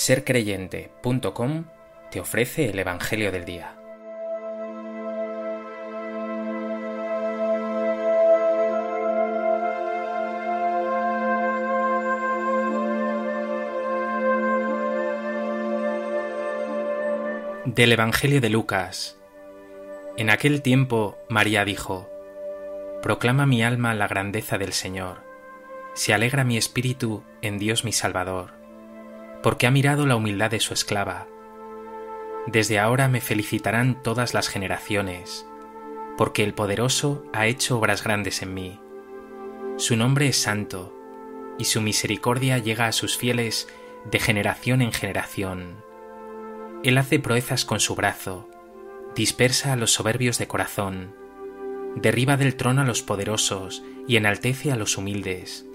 sercreyente.com te ofrece el Evangelio del Día. Del Evangelio de Lucas. En aquel tiempo María dijo, Proclama mi alma la grandeza del Señor, se alegra mi espíritu en Dios mi Salvador porque ha mirado la humildad de su esclava. Desde ahora me felicitarán todas las generaciones, porque el poderoso ha hecho obras grandes en mí. Su nombre es santo, y su misericordia llega a sus fieles de generación en generación. Él hace proezas con su brazo, dispersa a los soberbios de corazón, derriba del trono a los poderosos y enaltece a los humildes.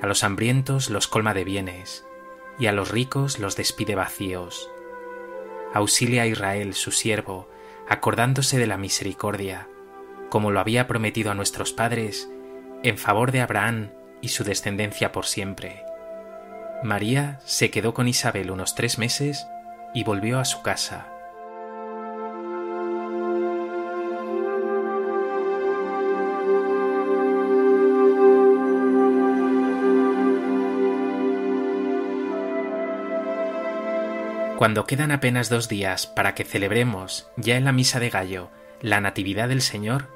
A los hambrientos los colma de bienes y a los ricos los despide vacíos. Auxilia a Israel, su siervo, acordándose de la misericordia, como lo había prometido a nuestros padres, en favor de Abraham y su descendencia por siempre. María se quedó con Isabel unos tres meses y volvió a su casa. Cuando quedan apenas dos días para que celebremos, ya en la misa de gallo, la Natividad del Señor,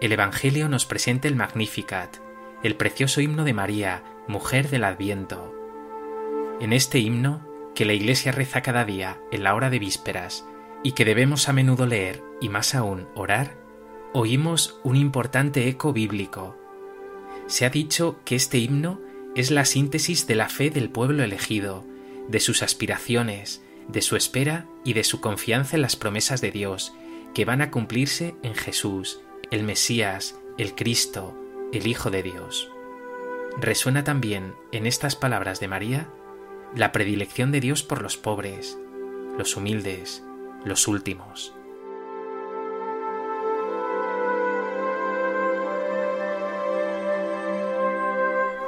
el Evangelio nos presenta el Magnificat, el precioso himno de María, mujer del Adviento. En este himno, que la Iglesia reza cada día en la hora de vísperas y que debemos a menudo leer y más aún orar, oímos un importante eco bíblico. Se ha dicho que este himno es la síntesis de la fe del pueblo elegido, de sus aspiraciones, de su espera y de su confianza en las promesas de Dios, que van a cumplirse en Jesús, el Mesías, el Cristo, el Hijo de Dios. Resuena también en estas palabras de María la predilección de Dios por los pobres, los humildes, los últimos.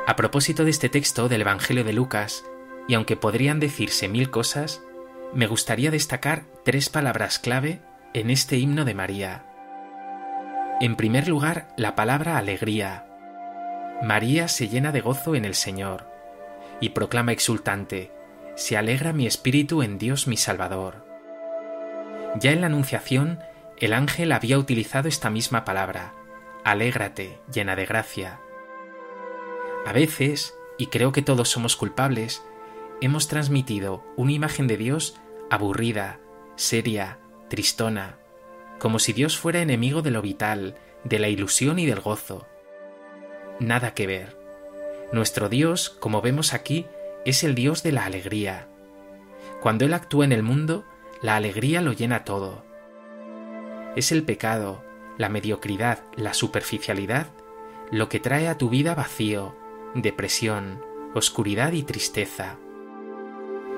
A propósito de este texto del Evangelio de Lucas, y aunque podrían decirse mil cosas, me gustaría destacar tres palabras clave en este himno de María. En primer lugar, la palabra alegría. María se llena de gozo en el Señor y proclama exultante, se alegra mi espíritu en Dios mi Salvador. Ya en la Anunciación, el ángel había utilizado esta misma palabra, alégrate, llena de gracia. A veces, y creo que todos somos culpables, hemos transmitido una imagen de Dios aburrida, seria, tristona, como si Dios fuera enemigo de lo vital, de la ilusión y del gozo. Nada que ver. Nuestro Dios, como vemos aquí, es el Dios de la alegría. Cuando Él actúa en el mundo, la alegría lo llena todo. Es el pecado, la mediocridad, la superficialidad, lo que trae a tu vida vacío, depresión, oscuridad y tristeza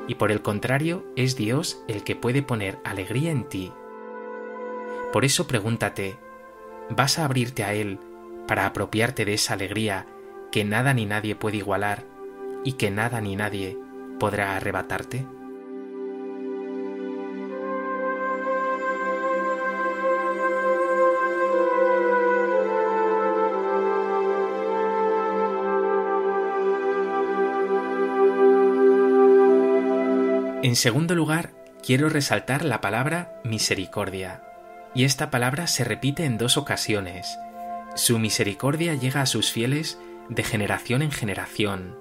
y por el contrario es Dios el que puede poner alegría en ti. Por eso pregúntate, ¿vas a abrirte a Él para apropiarte de esa alegría que nada ni nadie puede igualar y que nada ni nadie podrá arrebatarte? En segundo lugar, quiero resaltar la palabra misericordia. Y esta palabra se repite en dos ocasiones. Su misericordia llega a sus fieles de generación en generación.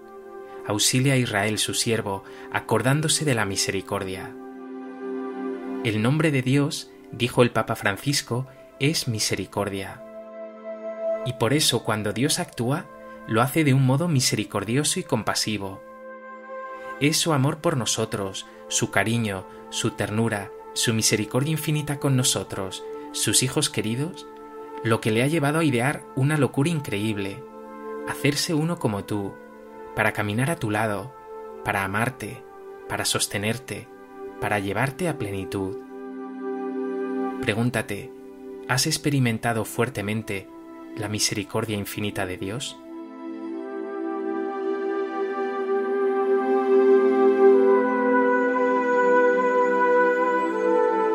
Auxilia a Israel su siervo, acordándose de la misericordia. El nombre de Dios, dijo el Papa Francisco, es misericordia. Y por eso cuando Dios actúa, lo hace de un modo misericordioso y compasivo es su amor por nosotros, su cariño, su ternura, su misericordia infinita con nosotros, sus hijos queridos, lo que le ha llevado a idear una locura increíble, hacerse uno como tú, para caminar a tu lado, para amarte, para sostenerte, para llevarte a plenitud. Pregúntate, ¿has experimentado fuertemente la misericordia infinita de Dios?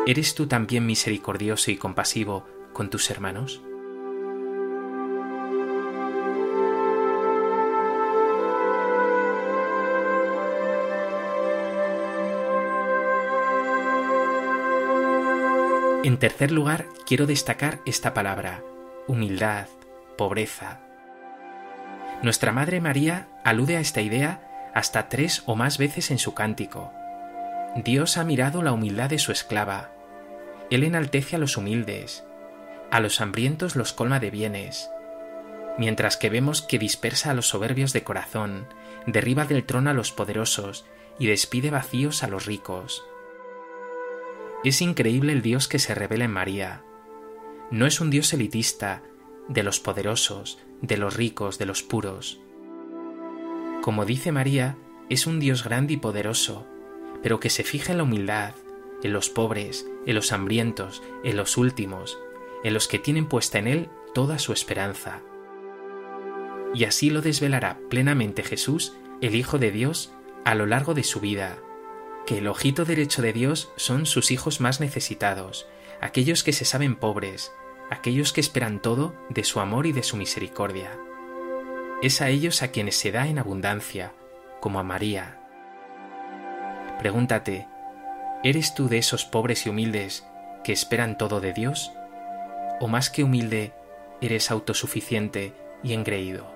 ¿Eres tú también misericordioso y compasivo con tus hermanos? En tercer lugar, quiero destacar esta palabra, humildad, pobreza. Nuestra Madre María alude a esta idea hasta tres o más veces en su cántico. Dios ha mirado la humildad de su esclava. Él enaltece a los humildes, a los hambrientos los colma de bienes, mientras que vemos que dispersa a los soberbios de corazón, derriba del trono a los poderosos y despide vacíos a los ricos. Es increíble el Dios que se revela en María. No es un Dios elitista, de los poderosos, de los ricos, de los puros. Como dice María, es un Dios grande y poderoso, pero que se fija en la humildad, en los pobres, en los hambrientos, en los últimos, en los que tienen puesta en Él toda su esperanza. Y así lo desvelará plenamente Jesús, el Hijo de Dios, a lo largo de su vida que el ojito derecho de Dios son sus hijos más necesitados, aquellos que se saben pobres, aquellos que esperan todo de su amor y de su misericordia. Es a ellos a quienes se da en abundancia, como a María. Pregúntate, ¿eres tú de esos pobres y humildes que esperan todo de Dios? ¿O más que humilde, eres autosuficiente y engreído?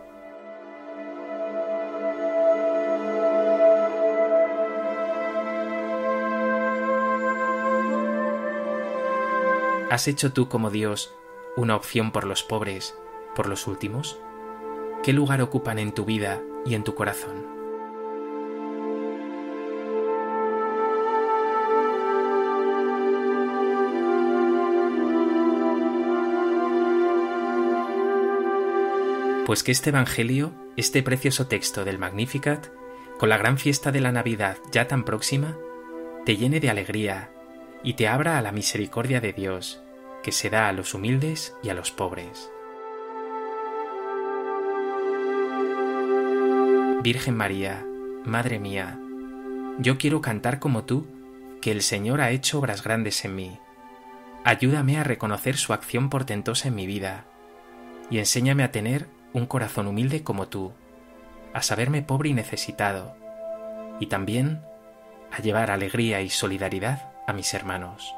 ¿Has hecho tú como Dios una opción por los pobres, por los últimos? ¿Qué lugar ocupan en tu vida y en tu corazón? Pues que este Evangelio, este precioso texto del Magnificat, con la gran fiesta de la Navidad ya tan próxima, te llene de alegría, y te abra a la misericordia de Dios, que se da a los humildes y a los pobres. Virgen María, Madre mía, yo quiero cantar como tú, que el Señor ha hecho obras grandes en mí. Ayúdame a reconocer su acción portentosa en mi vida, y enséñame a tener un corazón humilde como tú, a saberme pobre y necesitado, y también a llevar alegría y solidaridad a mis hermanos.